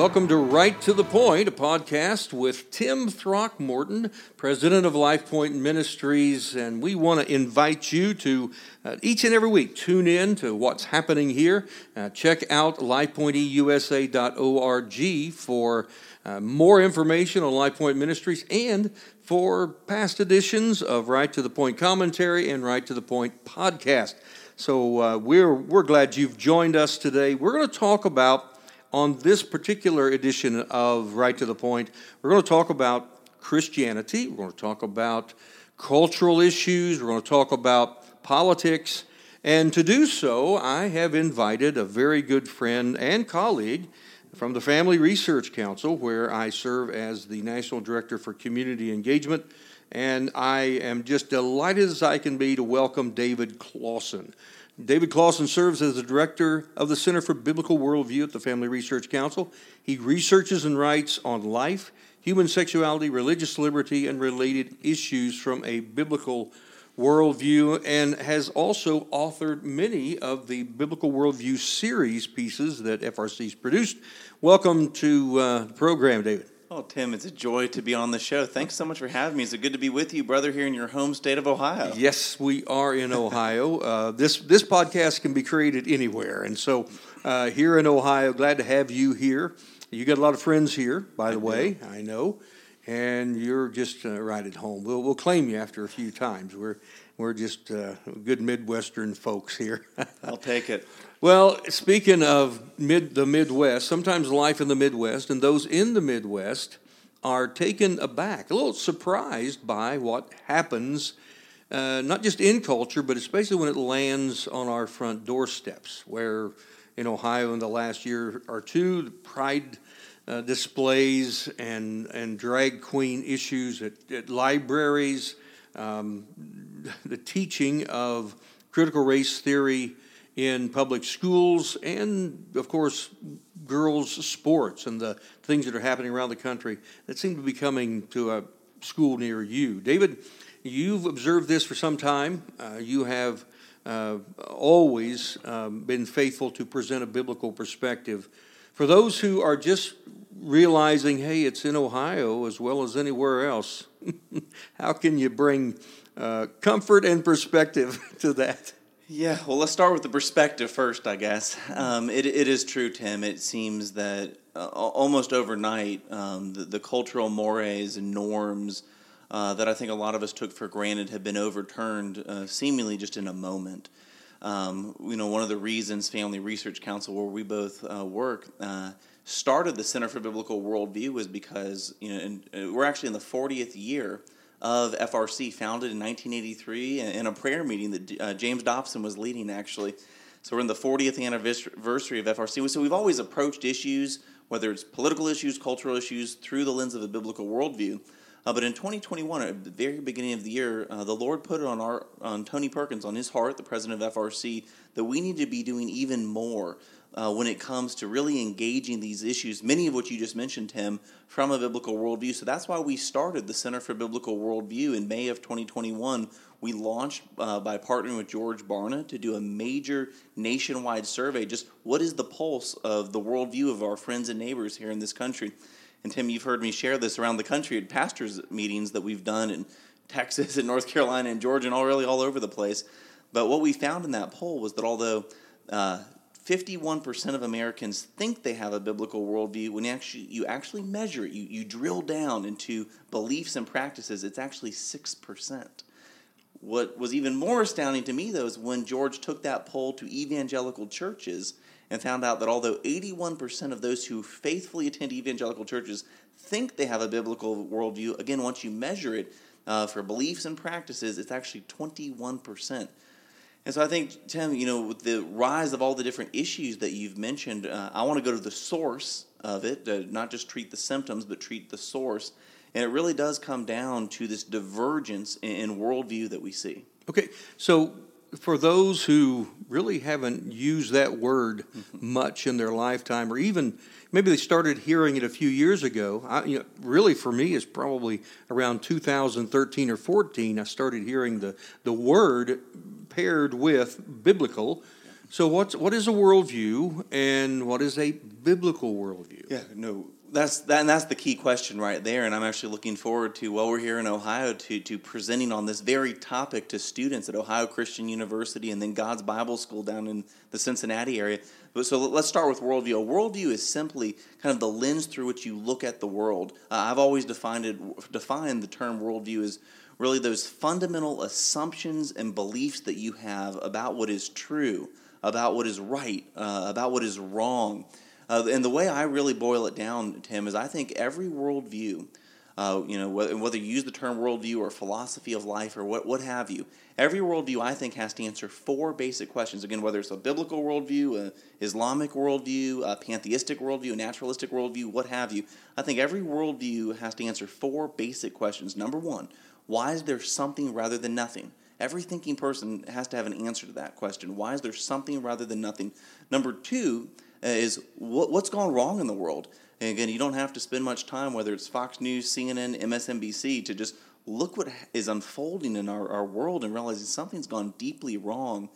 Welcome to Right to the Point, a podcast with Tim Throckmorton, president of LifePoint Ministries. And we want to invite you to uh, each and every week tune in to what's happening here. Uh, check out lifepointeusa.org for uh, more information on LifePoint Ministries and for past editions of Right to the Point commentary and Right to the Point podcast. So uh, we're, we're glad you've joined us today. We're going to talk about on this particular edition of Right to the Point, we're going to talk about Christianity, we're going to talk about cultural issues, we're going to talk about politics. And to do so, I have invited a very good friend and colleague from the Family Research Council, where I serve as the National Director for Community Engagement. And I am just delighted as I can be to welcome David Closson. David Closson serves as the director of the Center for Biblical Worldview at the Family Research Council. He researches and writes on life, human sexuality, religious liberty, and related issues from a biblical worldview, and has also authored many of the Biblical Worldview series pieces that FRC's produced. Welcome to uh, the program, David. Oh, Tim, it's a joy to be on the show. Thanks so much for having me. It's good to be with you, brother, here in your home state of Ohio. Yes, we are in Ohio. uh, this this podcast can be created anywhere, and so uh, here in Ohio, glad to have you here. You got a lot of friends here, by the I way. Do. I know, and you're just uh, right at home. We'll we'll claim you after a few times. We're we're just uh, good Midwestern folks here. I'll take it. Well, speaking of mid, the Midwest, sometimes life in the Midwest, and those in the Midwest are taken aback, a little surprised by what happens, uh, not just in culture, but especially when it lands on our front doorsteps, where in Ohio in the last year or two, the pride uh, displays and, and drag queen issues at, at libraries, um, the teaching of critical race theory in public schools and, of course, girls' sports and the things that are happening around the country that seem to be coming to a school near you. David, you've observed this for some time. Uh, you have uh, always um, been faithful to present a biblical perspective. For those who are just realizing, hey, it's in Ohio as well as anywhere else, how can you bring uh, comfort and perspective to that? Yeah, well, let's start with the perspective first, I guess. Um, it, it is true, Tim. It seems that uh, almost overnight, um, the, the, cultural mores and norms uh, that I think a lot of us took for granted have been overturned uh, seemingly just in a moment. Um, you know, one of the reasons Family Research Council, where we both uh, work, uh, started the Center for Biblical Worldview was because, you know, uh, we're actually in the 40th year of FRC, founded in 1983 in a prayer meeting that uh, James Dobson was leading, actually. So we're in the 40th anniversary of FRC. So we've always approached issues, whether it's political issues, cultural issues, through the lens of a biblical worldview. Uh, but in 2021, at the very beginning of the year, uh, the Lord put it on our on Tony Perkins on his heart, the president of FRC, that we need to be doing even more uh, when it comes to really engaging these issues, many of which you just mentioned, Tim, from a biblical worldview. So that's why we started the Center for Biblical Worldview in May of 2021. We launched uh, by partnering with George Barna to do a major nationwide survey. Just what is the pulse of the worldview of our friends and neighbors here in this country? And Tim, you've heard me share this around the country at pastors' meetings that we've done in Texas and North Carolina and Georgia and all really all over the place. But what we found in that poll was that although uh, 51% of Americans think they have a biblical worldview. When you actually, you actually measure it, you, you drill down into beliefs and practices, it's actually 6%. What was even more astounding to me, though, is when George took that poll to evangelical churches and found out that although 81% of those who faithfully attend evangelical churches think they have a biblical worldview, again, once you measure it uh, for beliefs and practices, it's actually 21%. And so I think, Tim, you know, with the rise of all the different issues that you've mentioned, uh, I want to go to the source of it, uh, not just treat the symptoms, but treat the source. And it really does come down to this divergence in, in worldview that we see. Okay, so for those who really haven't used that word mm-hmm. much in their lifetime, or even maybe they started hearing it a few years ago, I, you know, really for me, it's probably around 2013 or 14. I started hearing the the word paired with biblical So, what's, what is a worldview and what is a biblical worldview? Yeah, no, that's that, and that's the key question right there. And I'm actually looking forward to while we're here in Ohio to to presenting on this very topic to students at Ohio Christian University and then God's Bible School down in the Cincinnati area. But so let's start with worldview. A worldview is simply kind of the lens through which you look at the world. Uh, I've always defined it defined the term worldview as really those fundamental assumptions and beliefs that you have about what is true, about what is right, uh, about what is wrong. Uh, and the way I really boil it down, Tim, is I think every worldview, uh, you know, whether, you use the term worldview or philosophy of life or what, what have you, every worldview I think has to answer four basic questions. Again, whether it's a biblical worldview, an Islamic worldview, a pantheistic worldview, a naturalistic worldview, what have you, I think every worldview has to answer four basic questions. Number one, why is there something rather than nothing? Every thinking person has to have an answer to that question. Why is there something rather than nothing? Number two, uh, is what, what's gone wrong in the world. And again, you don't have to spend much time, whether it's Fox News, CNN, MSNBC, to just look what is unfolding in our, our world and realizing something's gone deeply wrong.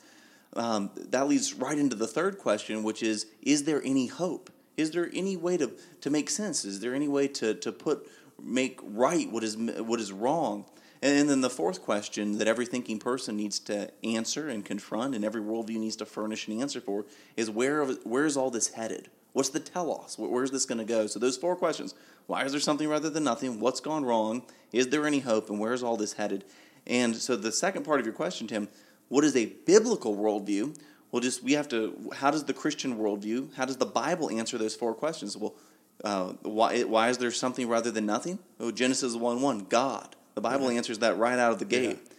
Um, that leads right into the third question, which is Is there any hope? Is there any way to, to make sense? Is there any way to, to put make right what is what is wrong? And then the fourth question that every thinking person needs to answer and confront, and every worldview needs to furnish an answer for, is where where is all this headed? What's the telos? Where's this going to go? So those four questions: Why is there something rather than nothing? What's gone wrong? Is there any hope? And where's all this headed? And so the second part of your question, Tim, what is a biblical worldview? Well, just we have to. How does the Christian worldview? How does the Bible answer those four questions? Well, uh, why why is there something rather than nothing? Oh, Genesis one one, God. The Bible right. answers that right out of the gate. Yeah.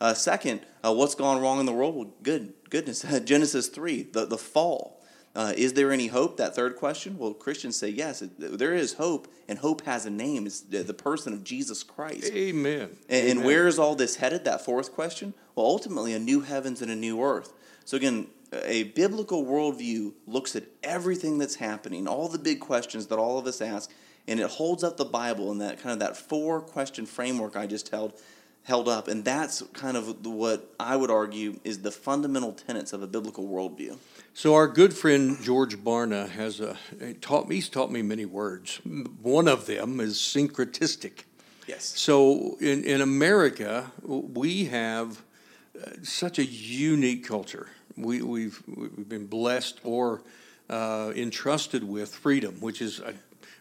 Uh, second, uh, what's gone wrong in the world? Well, good goodness. Genesis 3, the, the fall. Uh, is there any hope? That third question? Well, Christians say yes, there is hope, and hope has a name. It's the person of Jesus Christ. Amen. And, Amen. and where is all this headed? That fourth question? Well, ultimately, a new heavens and a new earth. So, again, a biblical worldview looks at everything that's happening, all the big questions that all of us ask, and it holds up the Bible in that kind of that four question framework I just held held up, and that's kind of what I would argue is the fundamental tenets of a biblical worldview. So our good friend George Barna has a, taught me. He's taught me many words. One of them is syncretistic. Yes. So in in America, we have uh, such a unique culture. We we've we've been blessed or uh, entrusted with freedom, which is a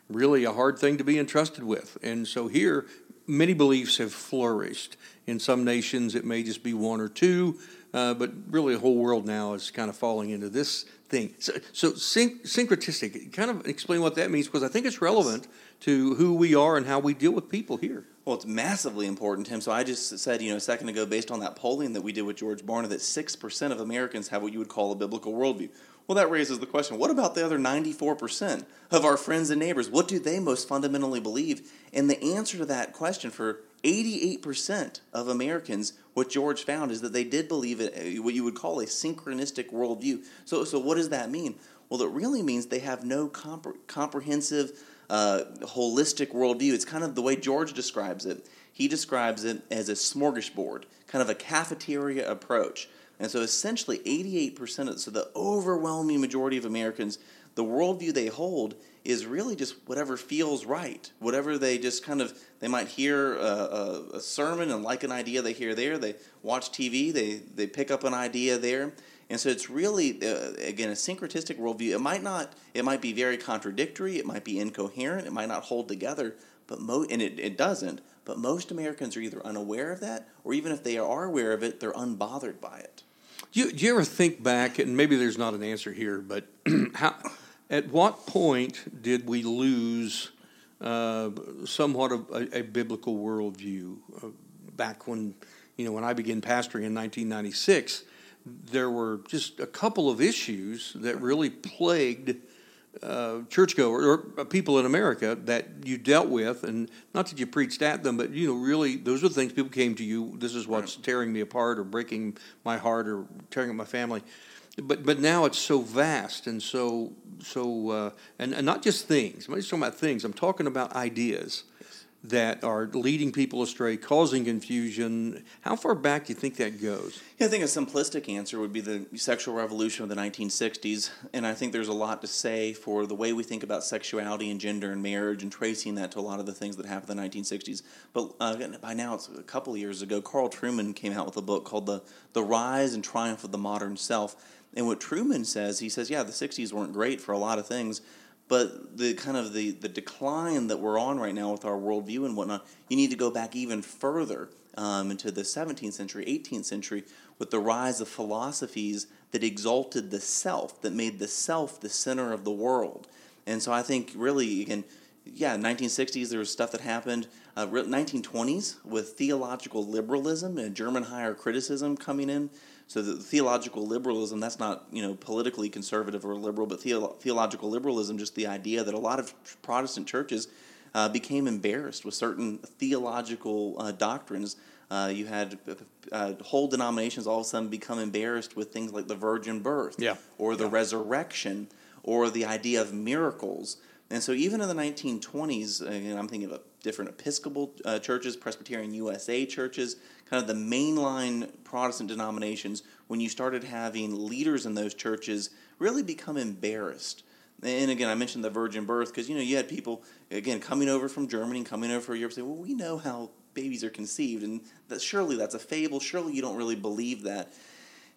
really a hard thing to be entrusted with. And so here, many beliefs have flourished. In some nations, it may just be one or two, uh, but really the whole world now is kind of falling into this thing. So, so syn- syncretistic, kind of explain what that means because I think it's relevant to who we are and how we deal with people here. Well, it's massively important, Tim. So I just said, you know, a second ago, based on that polling that we did with George Barna, that 6% of Americans have what you would call a biblical worldview. Well, that raises the question what about the other 94% of our friends and neighbors? What do they most fundamentally believe? And the answer to that question for 88% of Americans, what George found is that they did believe what you would call a syncretistic worldview. So, so what does that mean? Well, it really means they have no compre- comprehensive, uh, holistic worldview. It's kind of the way George describes it. He describes it as a smorgasbord, kind of a cafeteria approach. And so essentially 88% of so the overwhelming majority of Americans, the worldview they hold is really just whatever feels right. Whatever they just kind of they might hear a, a, a sermon and like an idea they hear there. They watch TV, they they pick up an idea there. And so it's really uh, again a syncretistic worldview. It might not it might be very contradictory, it might be incoherent, it might not hold together, but mo- and it, it doesn't. But most Americans are either unaware of that, or even if they are aware of it, they're unbothered by it. Do you, do you ever think back, and maybe there's not an answer here, but how, at what point did we lose uh, somewhat of a, a biblical worldview? Uh, back when, you know, when I began pastoring in 1996, there were just a couple of issues that really plagued uh, churchgoers or uh, people in America that you dealt with, and not that you preached at them, but you know, really, those are the things people came to you. This is what's tearing me apart, or breaking my heart, or tearing up my family. But but now it's so vast and so so uh, and, and not just things. I'm not just talking about things. I'm talking about ideas that are leading people astray, causing confusion. How far back do you think that goes? Yeah, I think a simplistic answer would be the sexual revolution of the 1960s. And I think there's a lot to say for the way we think about sexuality and gender and marriage and tracing that to a lot of the things that happened in the 1960s. But uh, by now, it's a couple of years ago, Carl Trueman came out with a book called The, the Rise and Triumph of the Modern Self. And what Trueman says, he says, yeah, the 60s weren't great for a lot of things but the kind of the, the decline that we're on right now with our worldview and whatnot, you need to go back even further um, into the 17th century, 18th century, with the rise of philosophies that exalted the self, that made the self the center of the world. And so I think really, again, yeah, 1960s there was stuff that happened. Uh, 1920s with theological liberalism and German higher criticism coming in. So the theological liberalism, that's not you know politically conservative or liberal, but theo- theological liberalism, just the idea that a lot of Protestant churches uh, became embarrassed with certain theological uh, doctrines. Uh, you had uh, whole denominations all of a sudden become embarrassed with things like the virgin birth, yeah. or the yeah. resurrection, or the idea of miracles. And so even in the 1920s, and I'm thinking of different Episcopal uh, churches, Presbyterian USA churches, kind of the mainline Protestant denominations, when you started having leaders in those churches really become embarrassed. And again, I mentioned the virgin birth because you know you had people again coming over from Germany, coming over from Europe, saying, "Well, we know how babies are conceived, and that surely that's a fable. Surely you don't really believe that."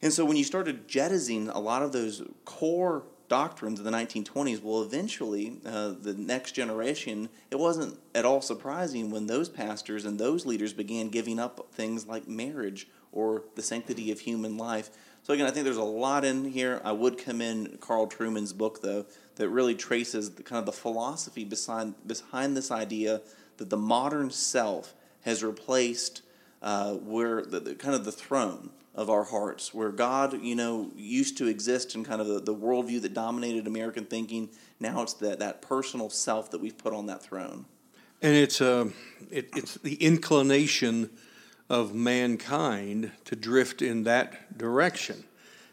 And so when you started jettisoning a lot of those core doctrines of the 1920s, well, eventually, uh, the next generation, it wasn't at all surprising when those pastors and those leaders began giving up things like marriage or the sanctity of human life. So, again, I think there's a lot in here. I would commend Carl Trueman's book, though, that really traces the, kind of the philosophy behind, behind this idea that the modern self has replaced uh, where the, the, kind of the throne of our hearts, where God, you know, used to exist in kind of the, the worldview that dominated American thinking. Now it's that, that personal self that we've put on that throne. And it's, uh, it, it's the inclination of mankind to drift in that direction.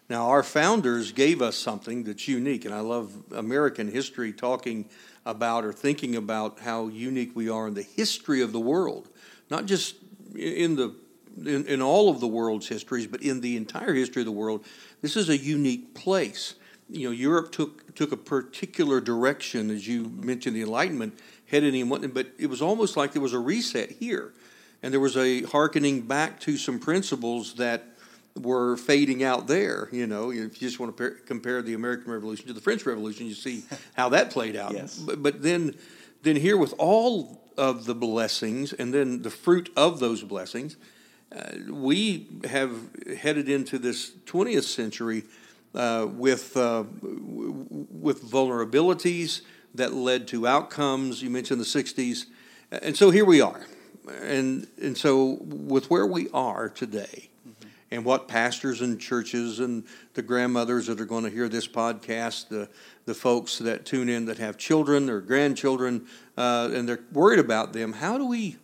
Now, our founders gave us something that's unique, and I love American history talking about or thinking about how unique we are in the history of the world, not just in the in, in all of the world's histories, but in the entire history of the world, this is a unique place. You know, Europe took took a particular direction, as you mentioned, the Enlightenment headed in one, but it was almost like there was a reset here, and there was a harkening back to some principles that were fading out there. You know, if you just want to compare the American Revolution to the French Revolution, you see how that played out. yes. But, but then, then here with all of the blessings, and then the fruit of those blessings, we have headed into this 20th century uh, with, uh, with vulnerabilities that led to outcomes. You mentioned the 60s. And so here we are. And, and so, with where we are today, mm-hmm. and what pastors and churches and the grandmothers that are going to hear this podcast, the, the folks that tune in that have children or grandchildren, uh, and they're worried about them, how do we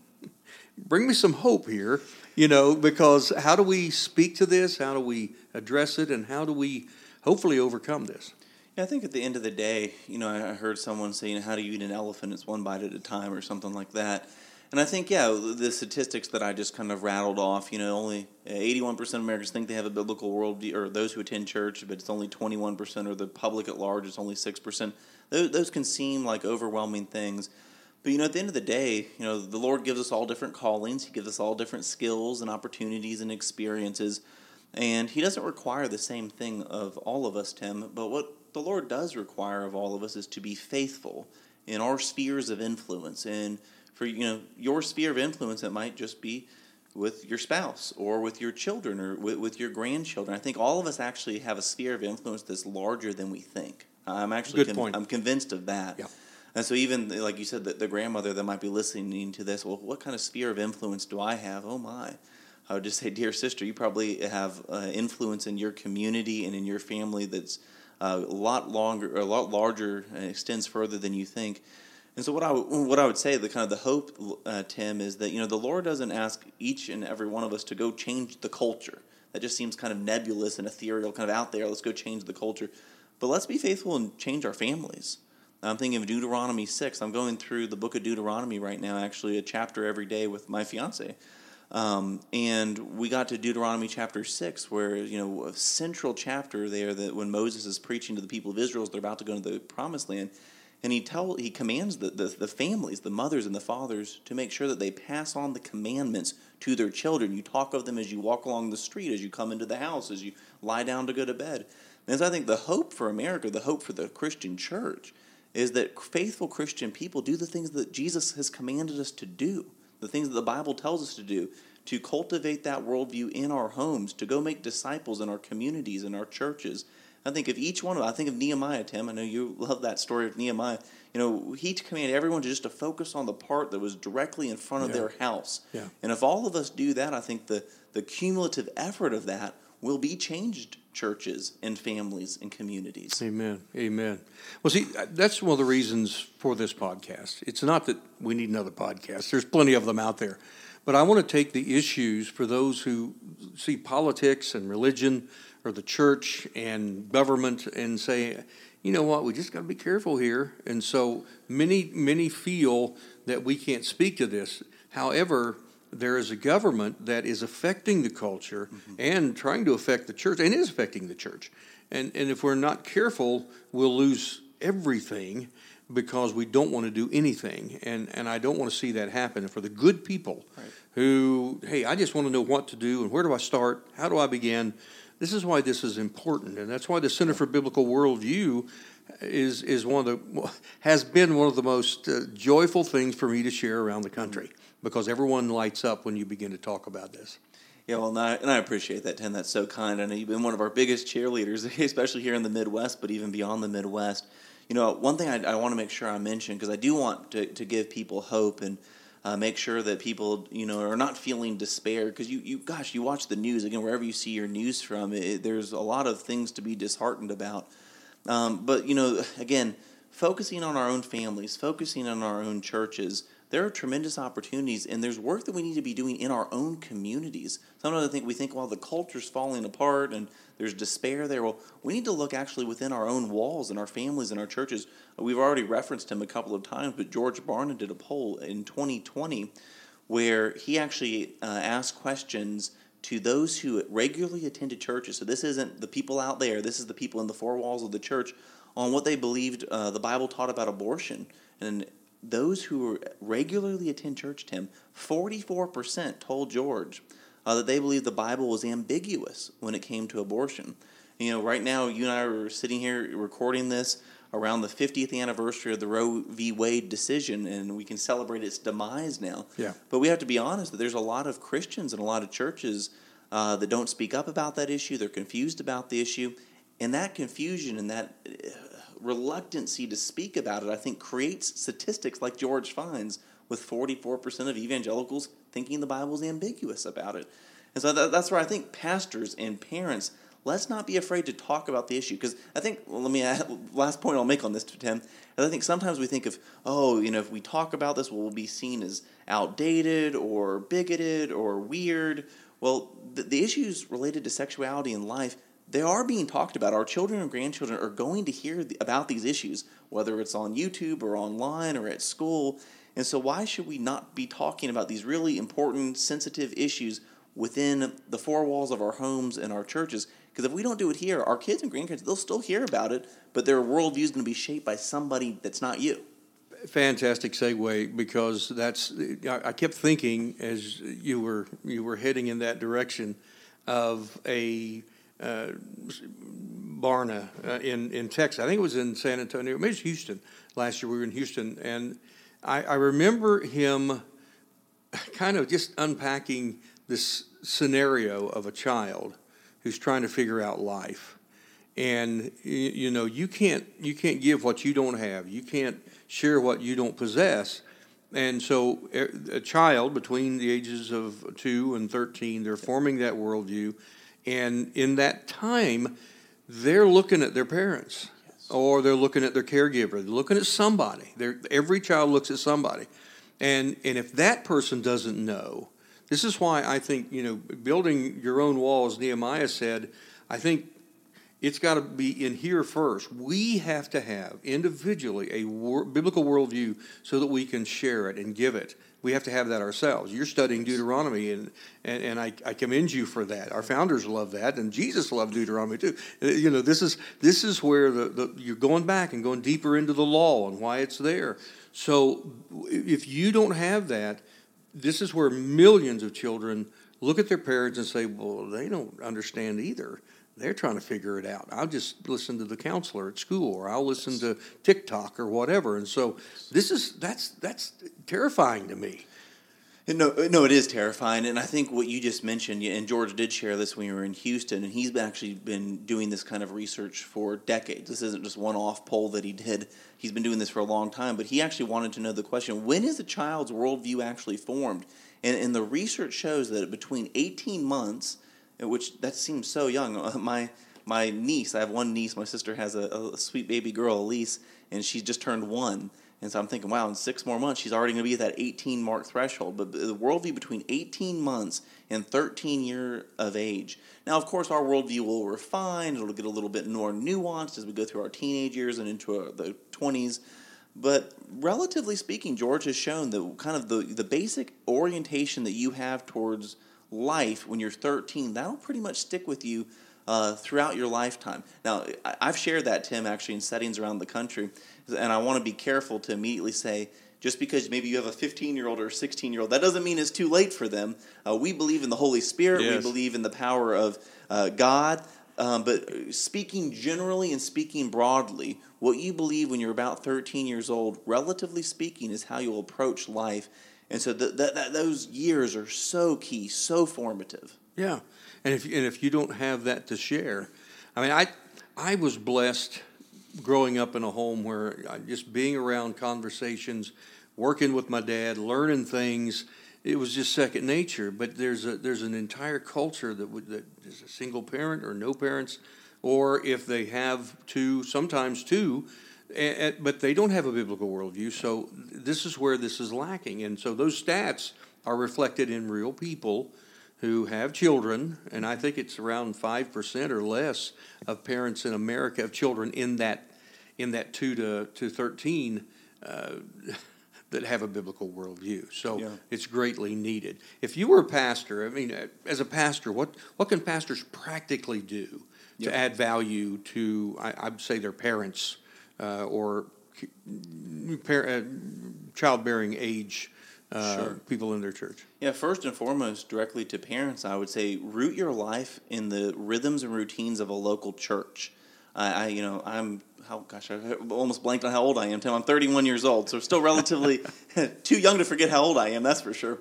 bring me some hope here you know, because how do we speak to this? How do we address it? And how do we hopefully overcome this? Yeah, I think at the end of the day, you know, I heard someone saying, How do you eat an elephant? It's one bite at a time, or something like that. And I think, yeah, the statistics that I just kind of rattled off, you know, only eh, 81% of Americans think they have a biblical worldview, or those who attend church, but it's only 21%, or the public at large, it's only 6%. Those, those can seem like overwhelming things. But you know, at the end of the day, you know, the Lord gives us all different callings. He gives us all different skills and opportunities and experiences. And He doesn't require the same thing of all of us, Tim. But what the Lord does require of all of us is to be faithful in our spheres of influence. And for you know, your sphere of influence, it might just be with your spouse or with your children or with, with your grandchildren. I think all of us actually have a sphere of influence that's larger than we think. I'm actually Good point. I'm convinced of that. Yeah. And so, even like you said, the, the grandmother that might be listening to this, well, what kind of sphere of influence do I have? Oh my. I would just say, dear sister, you probably have uh, influence in your community and in your family that's uh, a lot longer, a lot larger, and extends further than you think. And so, what I what I would say, the kind of the hope, uh, Tim, is that you know the Lord doesn't ask each and every one of us to go change the culture. That just seems kind of nebulous and ethereal, kind of out there. Let's go change the culture, but let's be faithful and change our families I'm thinking of Deuteronomy 6. I'm going through the book of Deuteronomy right now, actually, a chapter every day with my fiance. Um, and we got to Deuteronomy chapter 6, where, you know, a central chapter there that when Moses is preaching to the people of Israel they're about to go into the promised land, and he tell he commands the, the, the families, the mothers and the fathers, to make sure that they pass on the commandments to their children. You talk of them as you walk along the street, as you come into the house, as you lie down to go to bed. And so I think the hope for America, the hope for the Christian church, is that faithful Christian people do the things that Jesus has commanded us to do, the things that the Bible tells us to do, to cultivate that worldview in our homes, to go make disciples in our communities, in our churches, I think if each one of I think of Nehemiah, Tim. I know you love that story of Nehemiah. You know, he commanded everyone to just to focus on the part that was directly in front of yeah. their house. Yeah. And if all of us do that, I think the the cumulative effort of that will be changed churches and families and communities. Amen. Amen. Well, see, uh, that's one of the reasons for this podcast. It's not that we need another podcast. There's plenty of them out there. But I want to take the issues for those who see politics and religion or the church and government and say, you know what, we just got to be careful here. And so many, many feel that we can't speak to this. However, there is a government that is affecting the culture mm-hmm. and trying to affect the church and is affecting the church. And, and if we're not careful, we'll lose everything because we don't want to do anything. And, and I don't want to see that happen. And for the good people right. who, hey, I just want to know what to do and where do I start? How do I begin? This is why this is important, and that's why the Center for Biblical Worldview is is one of the has been one of the most uh, joyful things for me to share around the country because everyone lights up when you begin to talk about this. Yeah, well, and I, and I appreciate that, Tim. That's so kind. I know you've been one of our biggest cheerleaders, especially here in the Midwest, but even beyond the Midwest. You know, one thing I, I want to make sure I mention because I do want to, to give people hope and uh, make sure that people you know are not feeling despair because you, you gosh you watch the news again wherever you see your news from it, there's a lot of things to be disheartened about um, but you know again focusing on our own families focusing on our own churches there are tremendous opportunities and there's work that we need to be doing in our own communities. Sometimes i think we think well the culture's falling apart and there's despair there. Well we need to look actually within our own walls and our families and our churches. We've already referenced him a couple of times but george barna did a poll in 2020 where he actually uh, asked questions to those who regularly attended churches. So this isn't the people out there. This is the people in the four walls of the church on what they believed uh, the bible taught about abortion. And those who regularly attend church, Tim, 44% told George uh, that they believe the Bible was ambiguous when it came to abortion. You know, right now, you and I are sitting here recording this around the 50th anniversary of the Roe v. Wade decision, and we can celebrate its demise now. Yeah. But we have to be honest that there's a lot of Christians and a lot of churches uh, that don't speak up about that issue. They're confused about the issue. And that confusion and that reluctancy to speak about it, I think, creates statistics like George finds with 44% of evangelicals thinking the Bible is ambiguous about it. And so that, that's where I think pastors and parents, let's not be afraid to talk about the issue. Because I think, well, let me add, last point I'll make on this, to Tim, is I think sometimes we think of, oh, you know, if we talk about this, we'll be seen as outdated or bigoted or weird. Well, the, the issues related to sexuality and life they are being talked about. Our children and grandchildren are going to hear about these issues, whether it's on YouTube or online or at school. And so, why should we not be talking about these really important, sensitive issues within the four walls of our homes and our churches? Because if we don't do it here, our kids and grandkids, they'll still hear about it, but their worldview is going to be shaped by somebody that's not you. Fantastic segue because that's I kept thinking as you were you were heading in that direction of a uh, Barna uh, in in Texas. I think it was in San Antonio. Maybe it's Houston. Last year we were in Houston, and I, I remember him kind of just unpacking this scenario of a child who's trying to figure out life and you, know you can't you can't give what you don't have you can't share what you don't possess and so a child between the ages of 2 and 13 they're forming that worldview and in that time, they're looking at their parents or they're looking at their caregiver. They're looking at somebody. They're, every child looks at somebody. And, and if that person doesn't know, this is why I think, you know, building your own walls, Nehemiah said, I think it's got to be in here first. We have to have individually a wor- biblical worldview so that we can share it and give it. We have to have that ourselves. You're studying Deuteronomy, and, and, and I, I commend you for that. Our founders love that, and Jesus loved Deuteronomy too. Uh, You know, this is this is where the, the you're going back and going deeper into the law and why it's there. So if you don't have that, this is where millions of children look at their parents and say, "Well, they don't understand either." They're trying to figure it out. I'll just listen to the counselor at school, or I'll listen to TikTok or whatever. And so, this is that's that's terrifying to me. No, no, it is terrifying, and I think what you just mentioned, and George did share this when we were in Houston, and he's actually been doing this kind of research for decades. This isn't just one-off poll that he did; he's been doing this for a long time. But he actually wanted to know the question: When is a child's worldview actually formed? And, and the research shows that between eighteen months, which that seems so young, my my niece, I have one niece. My sister has a, a sweet baby girl, Elise, and she just turned one. And so I'm thinking, wow, in six more months, she's already going to be at that 18 mark threshold. But the worldview between 18 months and 13 year of age. Now, of course, our worldview will refine. It'll get a little bit more nuanced as we go through our teenage years and into our, the 20s. But relatively speaking, George has shown that kind of the, the basic orientation that you have towards life when you're 13, that'll pretty much stick with you uh, throughout your lifetime. Now, I- I've shared that, Tim, actually, in settings around the country, and I want to be careful to immediately say, just because maybe you have a 15 year old or a 16 year old, that doesn't mean it's too late for them. Uh, we believe in the Holy Spirit, we believe in the power of uh, God. Um, but speaking generally and speaking broadly, what you believe when you're about 13 years old, relatively speaking, is how you'll approach life. And so those years are so key, so formative. Yeah, and if and if you don't have that to share, I mean, I I was blessed growing up in a home where I, just being around conversations, working with my dad, learning things, it was just second nature. But there's a there's an entire culture that would that is a single parent or no parents, or if they have two, sometimes two. But they don't have a biblical worldview, so this is where this is lacking. And so those stats are reflected in real people who have children, and I think it's around five percent or less of parents in America have children in that in that two to to thirteen uh, that have a biblical worldview. So Yeah. it's greatly needed. If you were a pastor, I mean, uh, as a pastor, what what can pastors practically do to Yeah. add value to I, I'd say their parents uh, or par- uh, childbearing age uh, Sure. people in their church? Yeah, first and foremost, directly to parents, I would say root your life in the rhythms and routines of a local church. I, I you know, I'm how gosh, I almost blanked on how old I am. Tim, I'm 31 years old, so still relatively too young to forget how old I am. That's for sure.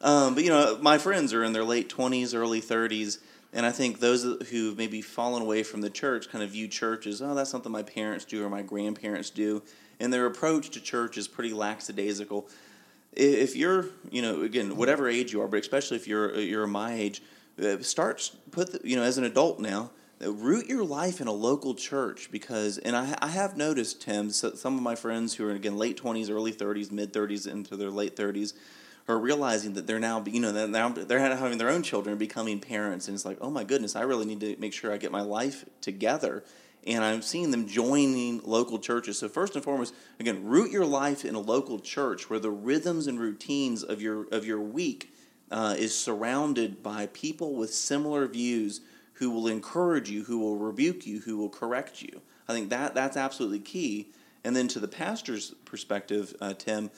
Um, but you know, my friends are in their late 20s, early 30s, and I think those who maybe fallen away from the church kind of view church as, oh, that's something my parents do or my grandparents do, and their approach to church is pretty lackadaisical. If you're you know again whatever age you are but especially if you're you're my age uh, start put the, you know as an adult now uh, root your life in a local church because and i, I have noticed tim so, some of my friends who are again late 20s early 30s mid 30s into their late 30s are realizing that they're now you know they're now they're having their own children becoming parents and it's like oh my goodness i really need to make sure i get my life together and I'm seeing them joining local churches. So first and foremost, again, root your life in a local church where the rhythms and routines of your of your week uh, is surrounded by people with similar views who will encourage you, who will rebuke you, who will correct you. I think that that's absolutely key. And then to the pastor's perspective, uh, Tim,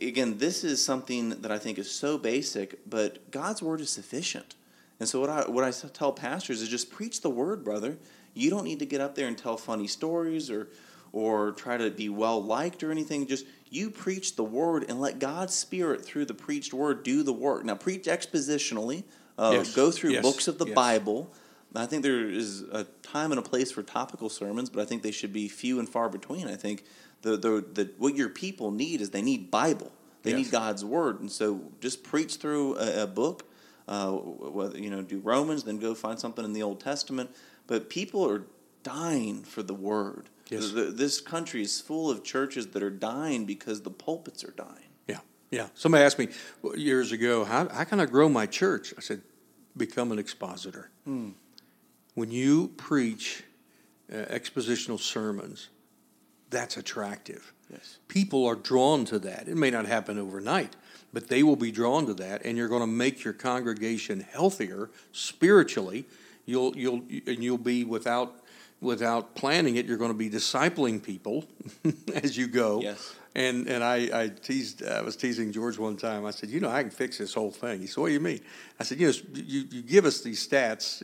again, this is something that I think is so basic, but God's word is sufficient. And so what I what I tell pastors is just preach the word, brother. You don't need to get up there and tell funny stories or or try to be well liked or anything. Just you preach the word and let God's spirit through the preached word do the work. Now preach expositionally. Uh, Yes. Go through Yes. books of the Yes. Bible. I think there is a time and a place for topical sermons, but I think they should be few and far between. I think the the, the what your people need is they need Bible. They Yes. need God's word, and so just preach through a, a book. Uh, whether you know, do Romans, then go find something in the Old Testament. But people are dying for the word. Yes. The- this country is full of churches that are dying because the pulpits are dying. Yeah, yeah. Somebody asked me years ago, how, how can I grow my church? I said, become an expositor. when you preach uh, expositional sermons, that's attractive. Yes. People are drawn to that. It may not happen overnight, but they will be drawn to that, and you're going to make your congregation healthier spiritually. You'll you'll and you'll be without without planning it. You're going to be discipling people as you go. Yes. And and I, I teased I was teasing George one time. I said, you know, I can fix this whole thing. He said, what do you mean? I said, you know, you, you give us these stats.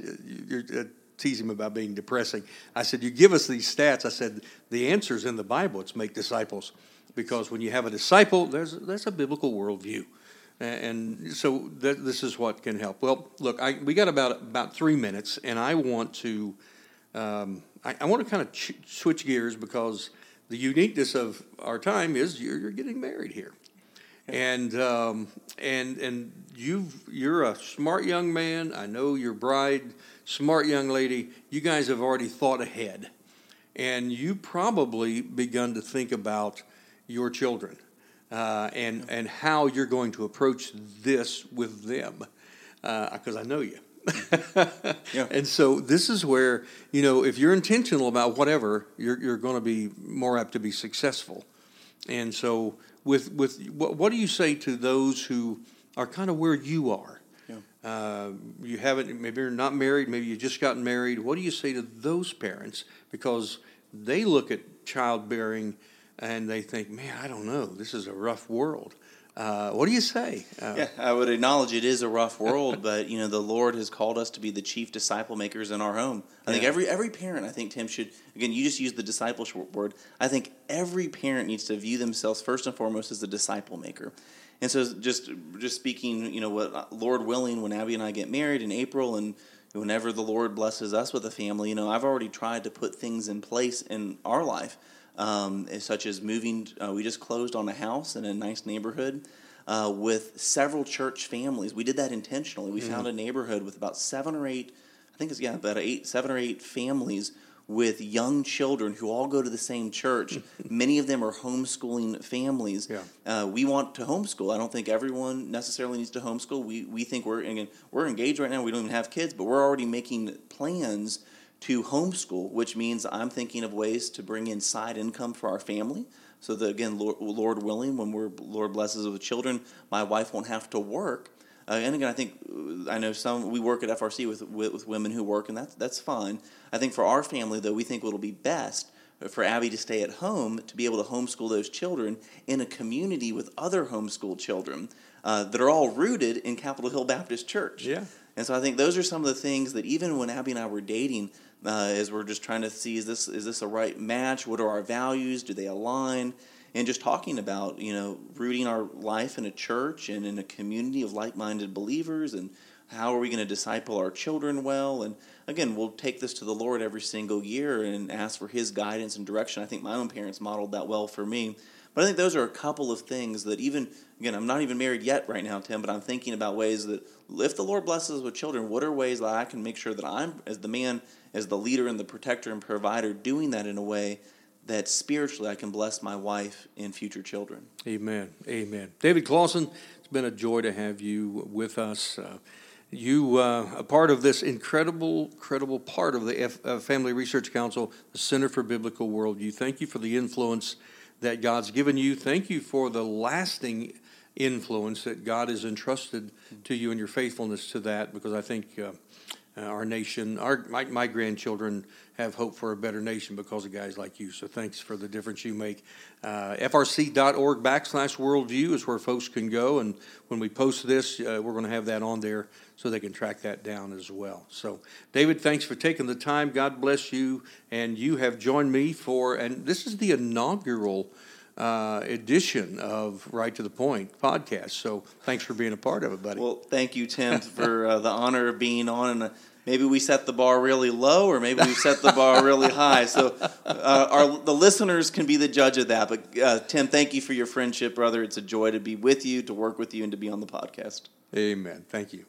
You're uh, teasing him about being depressing. I said, you give us these stats. I said, the answer's in the Bible. It's make disciples, because when you have a disciple, there's that's a biblical worldview. And so that, this is what can help. Well, look, I, we got about about three minutes, and I want to um, I, I, want to kind of ch- switch gears because the uniqueness of our time is you're, you're getting married here, and um, and and you've you're a smart young man. I know your bride, smart young lady. You guys have already thought ahead, and you probably begun to think about your children uh, and and how you're going to approach this with them, because uh, I know you. yeah. And so this is where you know if you're intentional about whatever, you're you're going to be more apt to be successful. And so with with what, what do you say to those who are kind of where you are? Uh, you haven't maybe you're not married, maybe you just gotten married. What do you say to those parents because they look at childbearing and they think, man, I don't know, this is a rough world. Uh, what do you say? Uh, yeah, I would acknowledge it is a rough world, but you know the Lord has called us to be the chief disciple makers in our home. I yeah. think every every parent, I think Tim should again. You just use the discipleship word. I think every parent needs to view themselves first and foremost as a disciple maker. And so, just just speaking, you know, what Lord willing, when Abby and I get married in April, and whenever the Lord blesses us with a family, you know, I've already tried to put things in place in our life um, such as moving. Uh, we just closed on a house in a nice neighborhood uh, with several church families. We did that intentionally. We mm. found a neighborhood with about seven or eight, I think it's yeah, about eight, seven or eight families with young children who all go to the same church. Many of them are homeschooling families. Yeah. Uh, we want to homeschool. I don't think everyone necessarily needs to homeschool. We, we think we're again, we're engaged right now. We don't even have kids, but we're already making plans to homeschool, which means I'm thinking of ways to bring in side income for our family. So that again, Lord, Lord willing, when we're Lord blesses us with children, my wife won't have to work. Uh, and again, I think I know some we work at FRC with, with, with women who work, and that's that's fine. I think for our family, though, we think it'll be best for Abby to stay at home to be able to homeschool those children in a community with other homeschooled children uh, that are all rooted in Capitol Hill Baptist Church. Yeah. And so I think those are some of the things that even when Abby and I were dating, uh, as we're just trying to see is this is this a right match? What are our values? Do they align? And just talking about you know rooting our life in a church and in a community of like-minded believers, and how are we going to disciple our children well? And again, we'll take this to the Lord every single year and ask for His guidance and direction. I think my own parents modeled that well for me. But I think those are a couple of things that even again, I'm not even married yet right now, Tim, but I'm thinking about ways that if the Lord blesses us with children, what are ways that I can make sure that I'm as the man as the leader and the protector and provider, doing that in a way that spiritually I can bless my wife and future children. Amen. Amen. David Closson, it's been a joy to have you with us. Uh, you uh, a part of this incredible, incredible part of the F- uh, Family Research Council, the Center for Biblical Worldview. Thank you for the influence that God's given you. Thank you for the lasting influence that God has entrusted to you and your faithfulness to that, because I think uh, our nation, our my, my, grandchildren have hope for a better nation because of guys like you. So thanks for the difference you make. Uh, FRC.org backslash worldview is where folks can go. And when we post this, uh, we're going to have that on there so they can track that down as well. So, David, thanks for taking the time. God bless you. And you have joined me for, and this is the inaugural uh, edition of Right to the Point podcast. So thanks for being a part of it, buddy. Well, thank you, Tim, for uh, the honor of being on. And uh, maybe we set the bar really low, or maybe we set the bar really high. So uh, our the listeners can be the judge of that. But uh, Tim, thank you for your friendship, brother. It's a joy to be with you, to work with you, and to be on the podcast. Amen. Thank you.